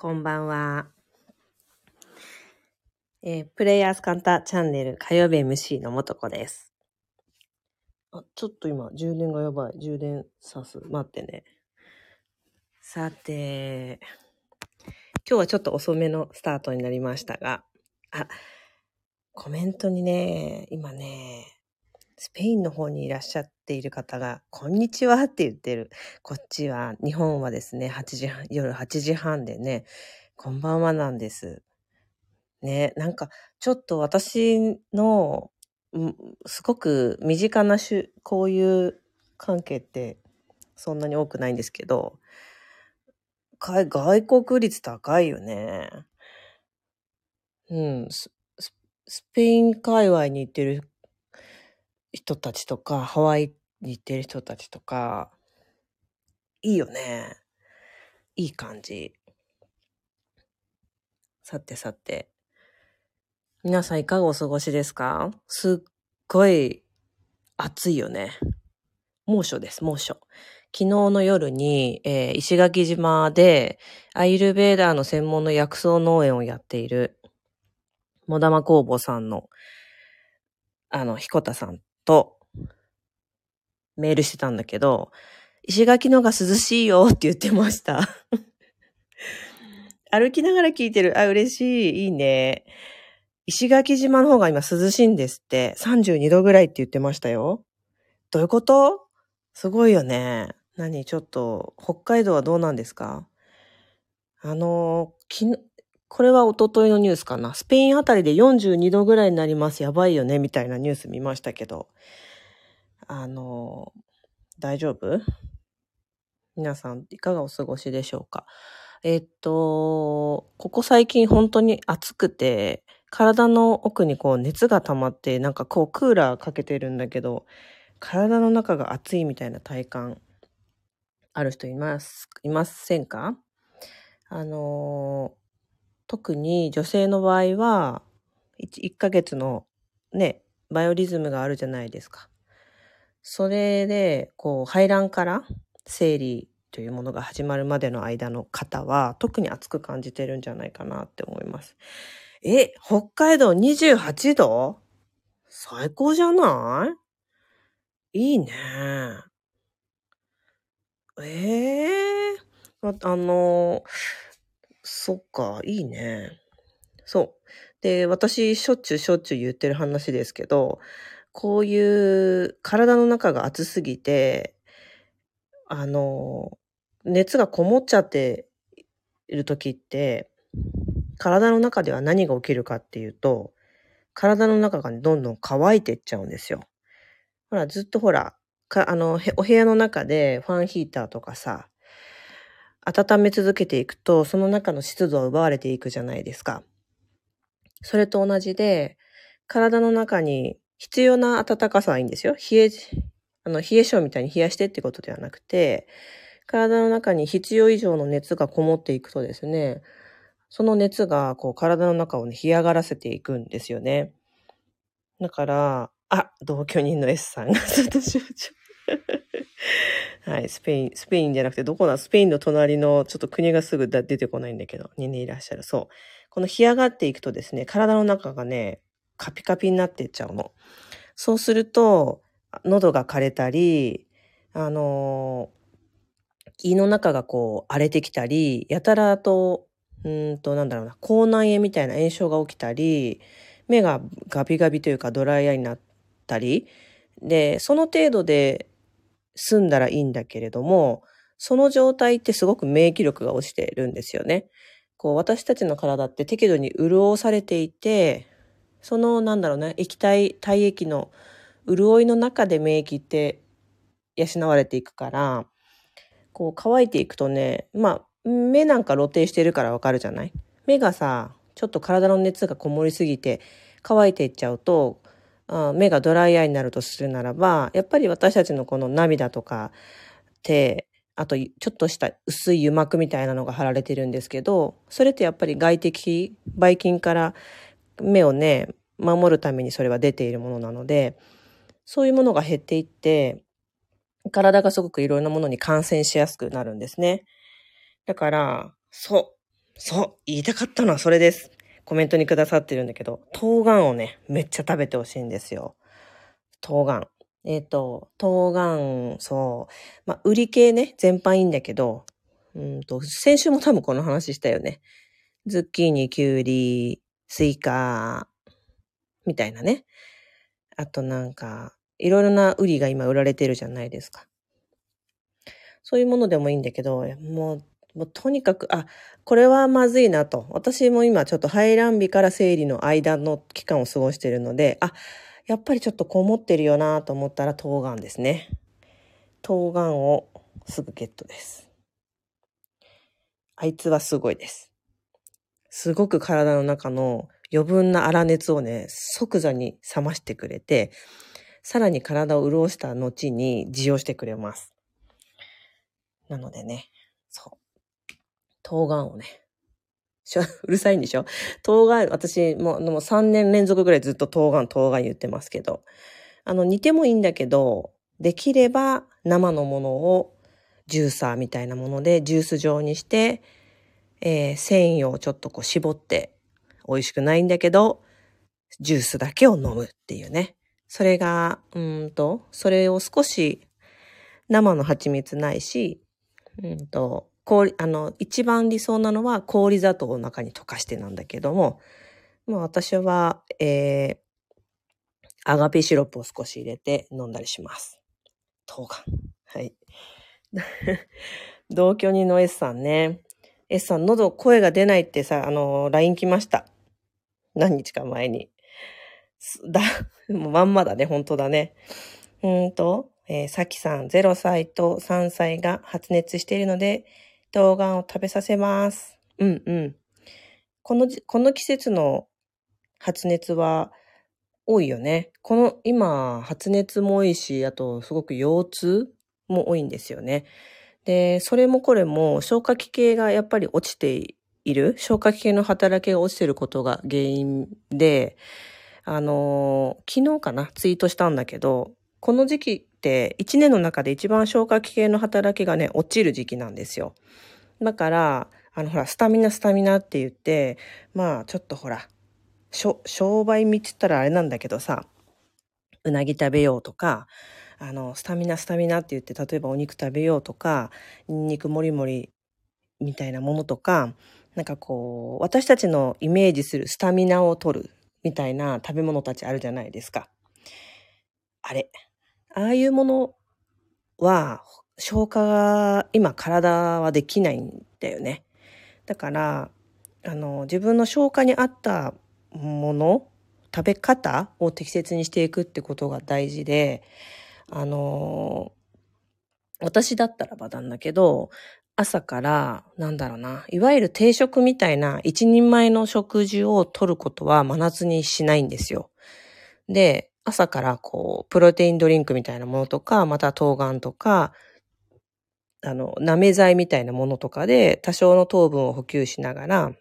こんばんは。えープレイヤースカンタチャンネル火曜日 MC のもとこです。あ、ちょっと今、充電がやばい。充電さす。待ってね。さて、今日はちょっと遅めのスタートになりましたが、あ、コメントにね、今ね、スペインの方にいらっしゃっている方が、こんにちはって言ってる。こっちは、日本はですね、8時半、夜8時半でね、こんばんはなんです。ね、なんか、ちょっと私の、すごく身近なし、こういう関係って、そんなに多くないんですけど、外国率高いよね。うん、ススペイン界隈に行ってる人たちとか、ハワイに行ってる人たちとか、いいよね。いい感じ。さてさて。皆さんいかがお過ごしですか？すっごい暑いよね。猛暑です、猛暑。昨日の夜に、えー石垣島でアイルベーダーの専門の薬草農園をやっている、モダマ工房さんの、あの、ひこたさんとメールしてたんだけど、石垣のが涼しいよって言ってました。歩きながら聞いてる。あ、嬉しい。いいね。石垣島の方が今涼しいんですって。32度ぐらいって言ってましたよ。どういうこと？すごいよね。何？ちょっと、北海道はどうなんですか？あの、きこれは一昨日のニュースかな。スペインあたりで42度ぐらいになります。やばいよね。みたいなニュース見ましたけど。あの、大丈夫？皆さん、いかがお過ごしでしょうか？えっと、ここ最近本当に暑くて、体の奥にこう熱が溜まって、なんかこうクーラーかけてるんだけど、体の中が暑いみたいな体感、ある人います、いませんか？あの、特に女性の場合は、1, 1ヶ月のね、バイオリズムがあるじゃないですか。それで、こう、排卵から生理というものが始まるまでの間の方は、特に暑く感じてるんじゃないかなって思います。え、北海道28度？最高じゃない？いいね。ええああの、そっか、いいね。そう。で、私、しょっちゅうしょっちゅう言ってる話ですけど、こういう体の中が暑すぎて、あの、熱がこもっちゃっている時って、体の中では何が起きるかっていうと、体の中がどんどん乾いていっちゃうんですよ。ほら、ずっとほら、かあの、お部屋の中でファンヒーターとかさ、温め続けていくと、その中の湿度は奪われていくじゃないですか。それと同じで、体の中に必要な暖かさはいいんですよ。冷え、あの、冷え性みたいに冷やしてってことではなくて、体の中に必要以上の熱がこもっていくとですね、その熱がこう体の中をね、干上がらせていくんですよね。だから、あ、同居人の S さんがちょっと少々 はい、スペイン、スペインじゃなくてどこだ？スペインの隣のちょっと国がすぐ出てこないんだけど、にねいらっしゃる。そう。この干上がっていくとですね、体の中がね、カピカピになってっちゃうの。そうすると、喉が枯れたり、あの胃の中がこう荒れてきたり、やたらと、うんと、なんだろうな、口内炎みたいな炎症が起きたり、目がガビガビというかドライアイになったり、で、その程度で済んだらいいんだけれども、その状態ってすごく免疫力が落ちてるんですよね。こう、私たちの体って適度に潤されていて、その、なんだろうね、液体、体液の潤いの中で免疫って養われていくから、こう乾いていくとね、まあ、目なんか露呈してるからわかるじゃない？目がさ、ちょっと体の熱がこもりすぎて乾いていっちゃうと、目がドライアイになるとするならば、やっぱり私たちのこの涙とか手、あとちょっとした薄い油膜みたいなのが貼られてるんですけど、それってやっぱり外敵、ばい菌から目をね、守るためにそれは出ているものなので、そういうものが減っていって、体がすごくいろんなものに感染しやすくなるんですね。だから、そう。そう、言いたかったのはそれです。コメントにくださってるんだけど、冬瓜をね、めっちゃ食べてほしいんですよ。冬瓜。えっ、ー、と、冬瓜、そう。まあ、売り系ね、全般いいんだけど、うんと、先週も多分この話したよね。ズッキーニ、キュウリ、スイカ、みたいなね。あとなんか、いろいろなウリが今売られてるじゃないですか。そういうものでもいいんだけど、もう、もうとにかく、あ、これはまずいなと。私も今ちょっと排卵日から生理の間の期間を過ごしてるので、あ、やっぱりちょっとこもってるよなと思ったら冬瓜ですね。冬瓜をすぐゲットです。あいつはすごいです。すごく体の中の余分な粗熱をね、即座に冷ましてくれて、さらに体を潤した後に使用してくれます。なのでね、そう。冬瓜をね、うるさいんでしょ？冬瓜、私ももう3年連続ぐらいずっと冬瓜、冬瓜言ってますけど、あの、煮てもいいんだけど、できれば生のものをジューサーみたいなものでジュース状にして、えー、繊維をちょっとこう絞って美味しくないんだけど、ジュースだけを飲むっていうね。それが、うんと、それを少し生の蜂蜜ないし、うんと、氷、あの、一番理想なのは氷砂糖を中に溶かしてなんだけども、まあ私は、えー、アガペシロップを少し入れて飲んだりします。冬瓜。はい。同居人の S さんね。S さん、喉声が出ないってさ、あの、LINE 来ました。何日か前に。だ、もうまんまだね、本当だね。うんと、えー、さきさん、0歳と3歳が発熱しているので、冬瓜を食べさせます。うんうん。この、この季節の発熱は多いよね。この、今、発熱も多いし、あと、すごく腰痛も多いんですよね。で、それもこれも消化器系がやっぱり落ちている、消化器系の働きが落ちていることが原因で、あの、昨日かな、ツイートしたんだけど、この時期1年の中で一番消化器系の働きがね、落ちる時期なんですよ。だから、あの、ほら、スタミナ、スタミナって言って、まあ、ちょっとほら、商売見ってったらあれなんだけどさ、うなぎ食べようとか、あの、スタミナ、スタミナって言って、例えばお肉食べようとか、ニンニクもりもりみたいなものとか、なんかこう、私たちのイメージするスタミナを取るみたいな食べ物たちあるじゃないですか。あれ。ああいうものは、消化が、今体はできないんだよね。だから、あの、自分の消化に合ったもの、食べ方を適切にしていくってことが大事で、あの、私だったらばなんだけど、朝から、なんだろうな、いわゆる定食みたいな一人前の食事を取ることは真夏にしないんですよ。で、朝からこう、プロテインドリンクみたいなものとか、また冬瓜とか、あの、舐め剤みたいなものとかで多少の糖分を補給しながら、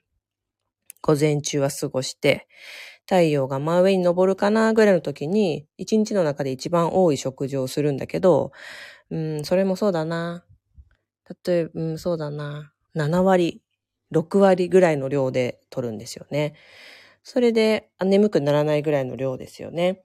午前中は過ごして、太陽が真上に昇るかなぐらいの時に、一日の中で一番多い食事をするんだけど、うん、それもそうだな。例えば、うん、そうだな。7割、6割ぐらいの量で取るんですよね。それで、眠くならないぐらいの量ですよね。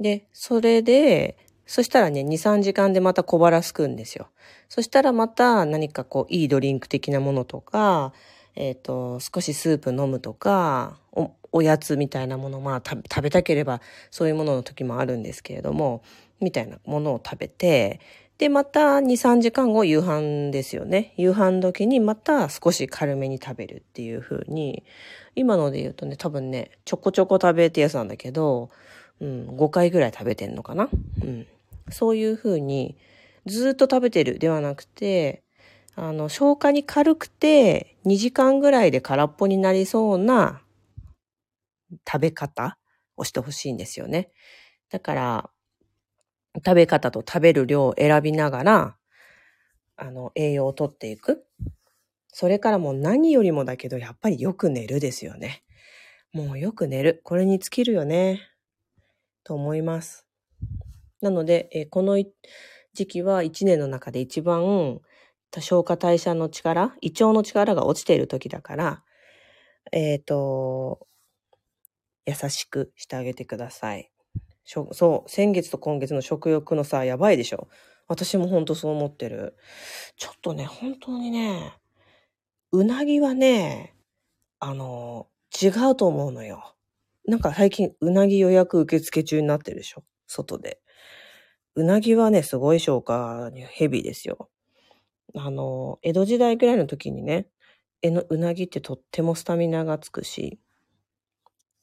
で、それで、そしたらね、2、3時間でまた小腹すくんですよ。そしたらまた何かこう、いいドリンク的なものとか、えっ、ー、と、少しスープ飲むとか、お、おやつみたいなもの、まあ食べたければそういうものの時もあるんですけれども、みたいなものを食べて、で、また2、3時間後夕飯ですよね。夕飯時にまた少し軽めに食べるっていう風に、今ので言うとね、多分ね、ちょこちょこ食べってやつなんだけど、うん、5回ぐらい食べてんのかな？うん。そういうふうに、ずっと食べてるではなくて、あの、消化に軽くて、2時間ぐらいで空っぽになりそうな食べ方をしてほしいんですよね。だから、食べ方と食べる量を選びながら、あの、栄養をとっていく。それからもう何よりもだけど、やっぱりよく寝るですよね。もうよく寝る。これに尽きるよね。と思います。なので、えこの時期は1年の中で一番消化代謝の力、胃腸の力が落ちている時だから、えっ、と、優しくしてあげてください。そう、先月と今月の食欲の差やばいでしょ。私も本当そう思ってる。ちょっとね、本当にね、うなぎはね、あの、違うと思うのよ。なんか最近うなぎ予約受付中になってるでしょ？外で。うなぎはね、すごい消化にヘビーですよ。あの、江戸時代ぐらいの時にね、えのうなぎってとってもスタミナがつくし、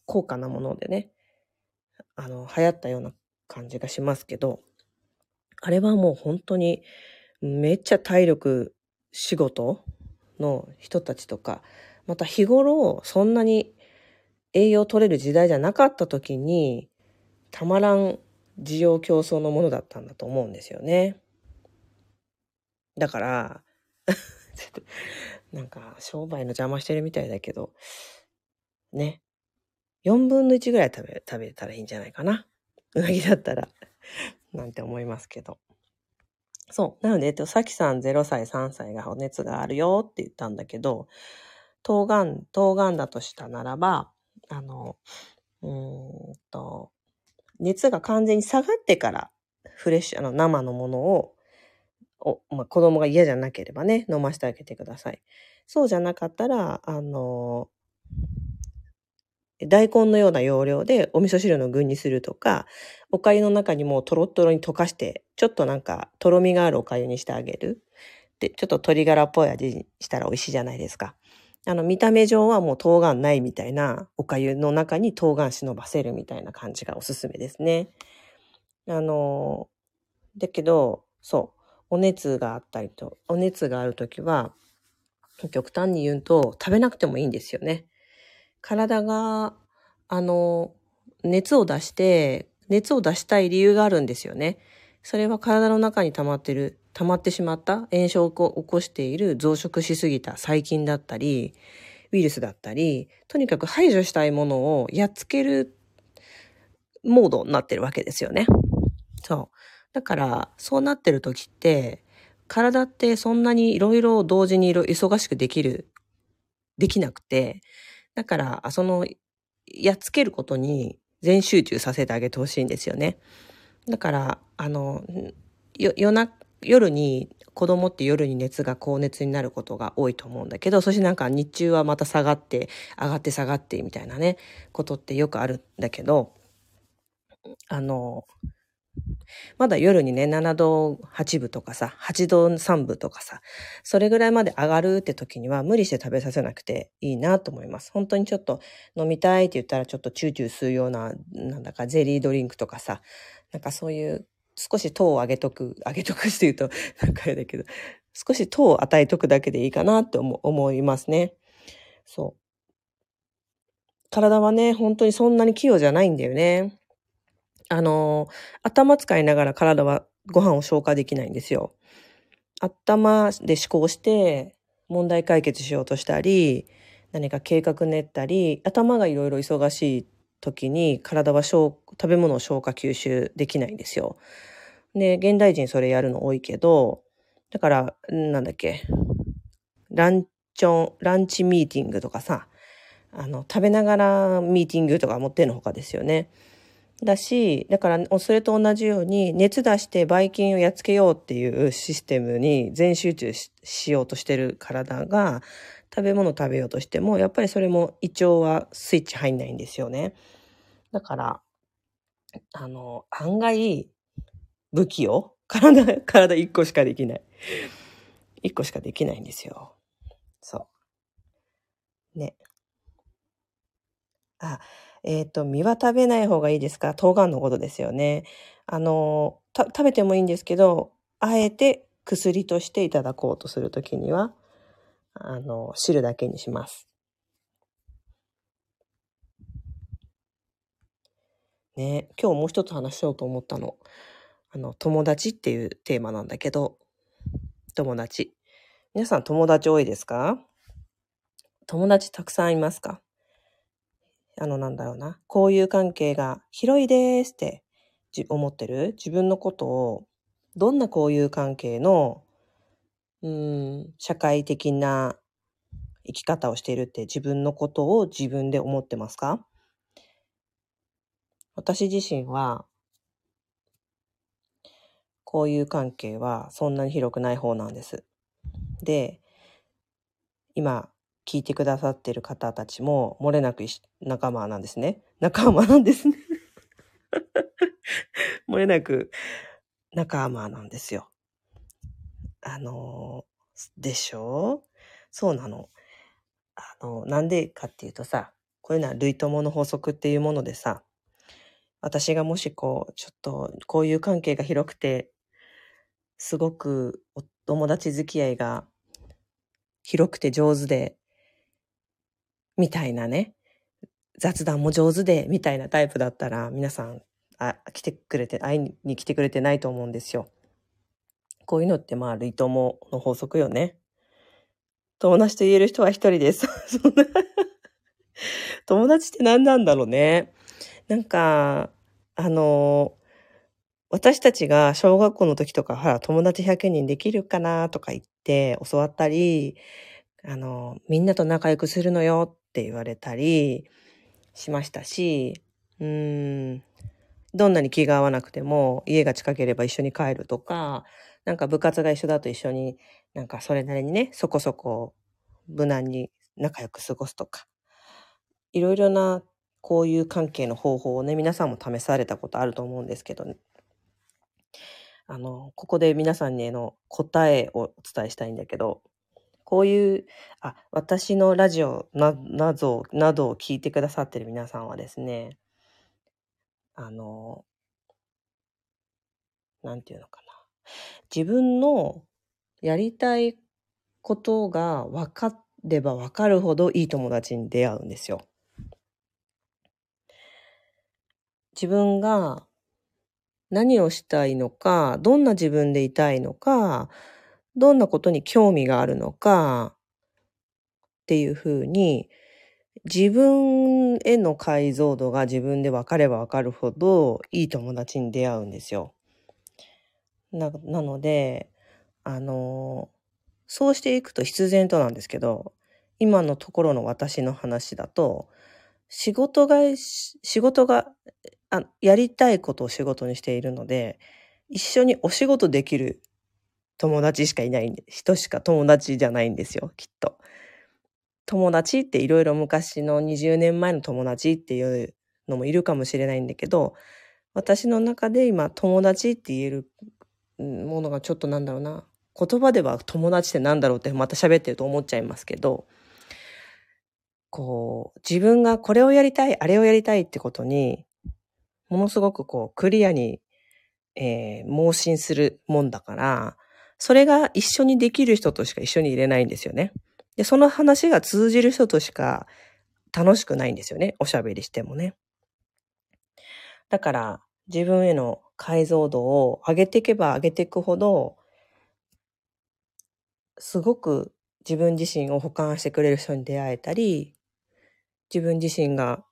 高価なものでね、あの、流行ったような感じがしますけど、あれはもう本当にめっちゃ体力仕事の人たちとか、また日頃そんなに栄養取れる時代じゃなかった時に、たまらん需要競争のものだったんだと思うんですよね。だから、なんか商売の邪魔してるみたいだけど、ね。4分の1ぐらい食べ、食べたらいいんじゃないかな。うなぎだったら。なんて思いますけど。そう。なので、えっと、さきさん0歳、3歳がお熱があるよって言ったんだけど、冬がん、冬がんだとしたならば、あの、うんと、熱が完全に下がってから、フレッシュ、あの、生のものを、お、まあ、子供が嫌じゃなければね、飲ませてあげてください。そうじゃなかったら、あの、大根のような要領でお味噌汁の具にするとか、お粥の中にもうトロットロに溶かして、ちょっとなんかとろみがあるお粥にしてあげる。で、ちょっと鶏ガラっぽい味にしたら美味しいじゃないですか。あの、見た目上はもう冬瓜ないみたいなお粥の中に冬瓜忍ばせるみたいな感じがおすすめですね。あの、だけど、そう、お熱があったりと、お熱があるときは、極端に言うと食べなくてもいいんですよね。体が、あの、熱を出して、熱を出したい理由があるんですよね。それは体の中に溜まってる、溜まってしまった炎症を起こしている増殖しすぎた細菌だったり、ウイルスだったり、とにかく排除したいものをやっつけるモードになってるわけですよね。そう。だから、そうなってる時って、体ってそんなにいろいろ同時に忙しくできる、できなくて、だから、その、やっつけることに全集中させてあげてほしいんですよね。だから、あの、夜な、夜に、子供って夜に熱が高熱になることが多いと思うんだけど、そしてなんか日中はまた下がって、上がって下がってみたいなね、ことってよくあるんだけど、あの、まだ夜にね、7度8分とかさ、8度3分とかさ、それぐらいまで上がるって時には無理して食べさせなくていいなと思います。本当にちょっと飲みたいって言ったらちょっとチューチュー吸うような、なんだかゼリードリンクとかさ、なんかそういう少し糖をあげとく、あげとくって言うと なんかあれだけど、少し糖を与えとくだけでいいかなって思思いますね。そう。体はね、本当にそんなに器用じゃないんだよね。あの、頭使いながら体はご飯を消化できないんですよ。頭で思考して問題解決しようとしたり、何か計画練ったり、頭がいろいろ忙しい時に体は食べ物を消化吸収できないんですよ。で、現代人それやるの多いけど、だから、なんだっけ、ランチョン、ランチミーティングとかさ、あの、食べながらミーティングとか持ってんのほかですよね。だし、だから、それと同じように、熱出してばい菌をやっつけようっていうシステムに全集中ししようとしてる体が、食べ物食べようとしても、やっぱりそれも胃腸はスイッチ入んないんですよね。だから、あの、案外、不器用体、体一個しかできない。一個しかできないんですよ。そう。ね。あ、えっ、と、実は食べない方がいいですか？冬瓜のことですよね。あの、た食べてもいいんですけど、あえて薬としていただこうとするときには、あの、汁だけにします。ね、今日もう一つ話しようと思ったの。あの、友達っていうテーマなんだけど、友達。皆さん友達多いですか？友達たくさんいますか？あの、なんだろうな。交友関係が広いですって思ってる？自分のことを、どんな交友関係の、うん、社会的な生き方をしているって自分のことを自分で思ってますか？私自身は、こういう関係はそんなに広くない方なんです。で、今聞いてくださっている方たちも漏れなく仲間なんですね。仲間なんですね。漏れなく仲間なんですよ。あの、でしょ？そうなの。あの、なんでかっていうとさ、こういうのは類友の法則っていうものでさ、私がもしこう、ちょっとこういう関係が広くて、すごくお友達付き合いが広くて上手で、みたいなね、雑談も上手で、みたいなタイプだったら、皆さん、あ、来てくれて、会いに来てくれてないと思うんですよ。こういうのってまあ、類友の法則よね。友達と言える人は一人です。そんな友達って何なんだろうね。なんか、あの、私たちが小学校の時とか、ほら、友達100人できるかなとか言って教わったり、あの、みんなと仲良くするのよって言われたりしましたし、うん、どんなに気が合わなくても家が近ければ一緒に帰るとか、なんか部活が一緒だと一緒になんかそれなりにね、そこそこ無難に仲良く過ごすとか、いろいろなこういう関係の方法をね、皆さんも試されたことあると思うんですけどね。あの、ここで皆さんにの答えをお伝えしたいんだけど、こういう、あ、私のラジオな、など、などを聞いてくださってる皆さんはですね、あの、なんていうのかな。自分のやりたいことが分かれば分かるほどいい友達に出会うんですよ。自分が何をしたいのか、どんな自分でいたいのか、どんなことに興味があるのかっていうふうに、自分への解像度が自分で分かれば分かるほどいい友達に出会うんですよ。な、なので、あの、そうしていくと必然となんですけど、今のところの私の話だと、仕事が、仕事が、あやりたいことを仕事にしているので、一緒にお仕事できる友達しかいない、人しか友達じゃないんですよ、きっと。友達っていろいろ昔の20年前の友達っていうのもいるかもしれないんだけど、私の中で今友達って言えるものがちょっとなんだろうな。言葉では友達ってなんだろうってまた喋ってると思っちゃいますけど、こう、自分がこれをやりたい、あれをやりたいってことに、ものすごくこう、クリアに、えー、盲信するもんだから、それが一緒にできる人としか一緒にいれないんですよね。で、その話が通じる人としか楽しくないんですよね。おしゃべりしてもね。だから、自分への解像度を上げていけば上げていくほど、すごく自分自身を補完してくれる人に出会えたり、自分自身が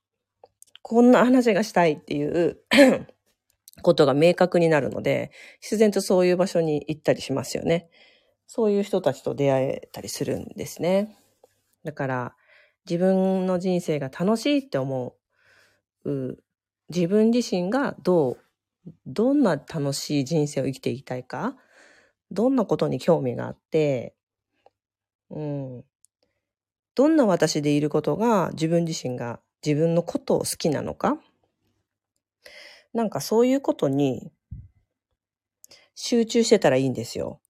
こんな話がしたいっていう ことが明確になるので、自然とそういう場所に行ったりしますよね。そういう人たちと出会えたりするんですね。だから、自分の人生が楽しいって思う、自分自身がどう、どんな楽しい人生を生きていきたいか、どんなことに興味があって、うん、どんな私でいることが自分自身が自分のことを好きなのか、なんかそういうことに集中してたらいいんですよ。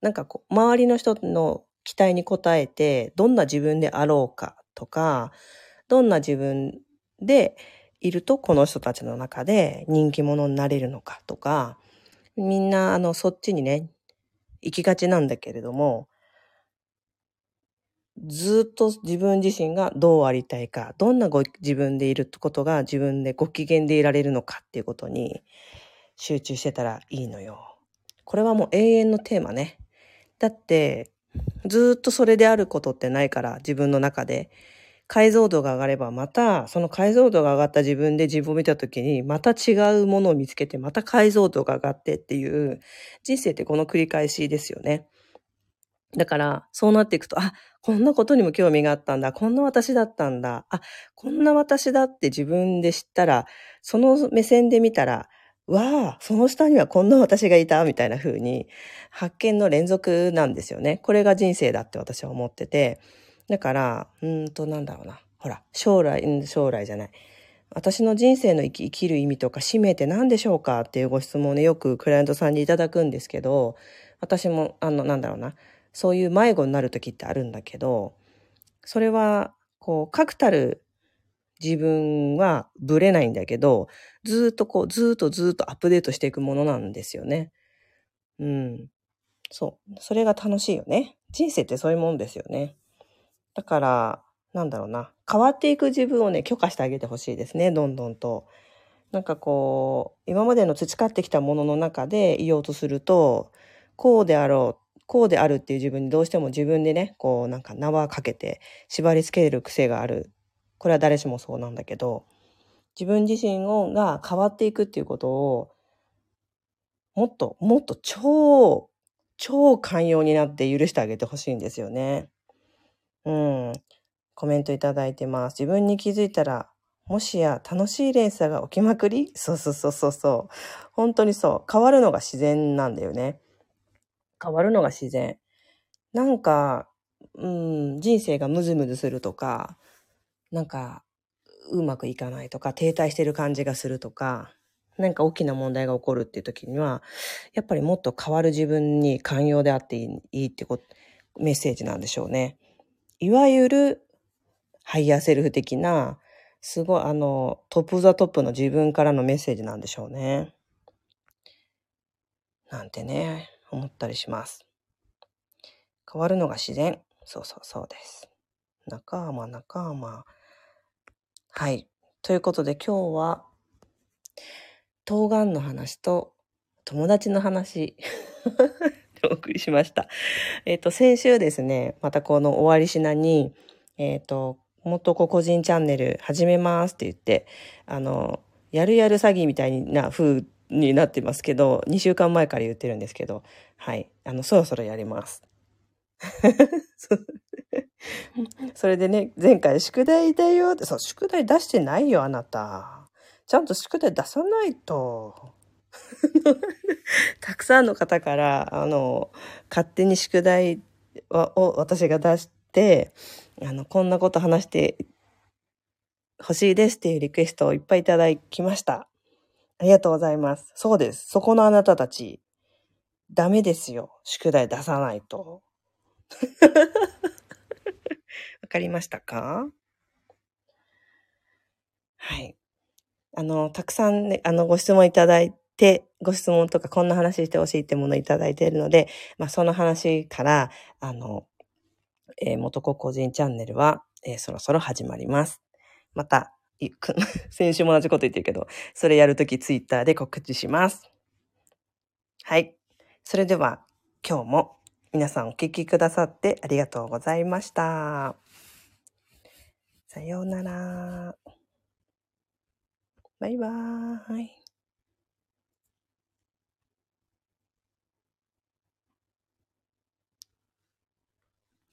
なんかこう、周りの人の期待に応えて、どんな自分であろうかとか、どんな自分でいるとこの人たちの中で人気者になれるのかとか、みんなあのそっちにね、行きがちなんだけれども、ずっと自分自身がどうありたいか、どんなご自分でいることが自分でご機嫌でいられるのかっていうことに集中してたらいいのよ。これはもう永遠のテーマね。だって、ずっとそれであることってないから、自分の中で。解像度が上がれば、また、その解像度が上がった自分で自分を見たときに、また違うものを見つけて、また解像度が上がってっていう、人生ってこの繰り返しですよね。だから、そうなっていくと、あ、こんなことにも興味があったんだ。こんな私だったんだ。あ、こんな私だって自分で知ったら、その目線で見たら、わあ、その下にはこんな私がいた、みたいな風に、発見の連続なんですよね。これが人生だって私は思ってて。だから、うんと、なんだろうな。ほら、将来、将来じゃない。私の人生の生き生きる意味とか使命って何でしょうか？っていうご質問をね、よくクライアントさんにいただくんですけど、私も、あの、なんだろうな。そういう迷子になる時ってあるんだけど、それは、こう、確たる自分はぶれないんだけど、ずっとこう、ずっとずっとアップデートしていくものなんですよね。うん。そう。それが楽しいよね。人生ってそういうもんですよね。だから、なんだろうな。変わっていく自分をね、許可してあげてほしいですね。どんどんと。なんかこう、今までの培ってきたものの中でいようとすると、こうであろう、こうであるっていう自分にどうしても自分でね、こうなんか縄かけて縛り付ける癖がある。これは誰しもそうなんだけど、自分自身をが変わっていくっていうことを、もっと、もっと超、超寛容になって許してあげてほしいんですよね。うん。コメントいただいてます。自分に気づいたら、もしや楽しい連鎖が起きまくり？そうそうそうそうそう。本当にそう。変わるのが自然なんだよね。変わるのが自然。なんか、うん、人生がムズムズするとか、なんか、うまくいかないとか、停滞してる感じがするとか、なんか大きな問題が起こるっていう時には、やっぱりもっと変わる自分に寛容であっていいいいってこと、メッセージなんでしょうね。いわゆる、 higher self 的な、すごい、あの、トップザトップの自分からのメッセージなんでしょうね。なんてね、思ったりします。変わるのが自然。そうそうそうです。仲間、仲間。はい。ということで今日は、冬瓜の話と友達の話お送りしました。えっ、と、先週ですね、またこの終わりしなに、えっ、と、もっとこ個人チャンネル始めますって言って、あの、やるやる詐欺みたいな風になってますけど、2週間前から言ってるんですけど、はい。あの、そろそろやります。そうそれでね、前回宿題だよって、そう、宿題出してないよ、あなた。ちゃんと宿題出さないと。たくさんの方から、あの、勝手に宿題を私が出して、あの、こんなこと話して欲しいですっていうリクエストをいっぱいいただきました。ありがとうございます。そうです。そこのあなたたち、ダメですよ。宿題出さないと。わかりましたか？はい。あの、たくさんね、あの、ご質問いただいてて、ご質問とかこんな話してほしいってものをいただいているので、まあ、その話から、あの、えー、元子個人チャンネルは、えーそろそろ始まります。また、先週も同じこと言ってるけど、それやるときツイッターで告知します。はい。それでは、今日も皆さんお聞きくださってありがとうございました。さようなら。バイバーイ。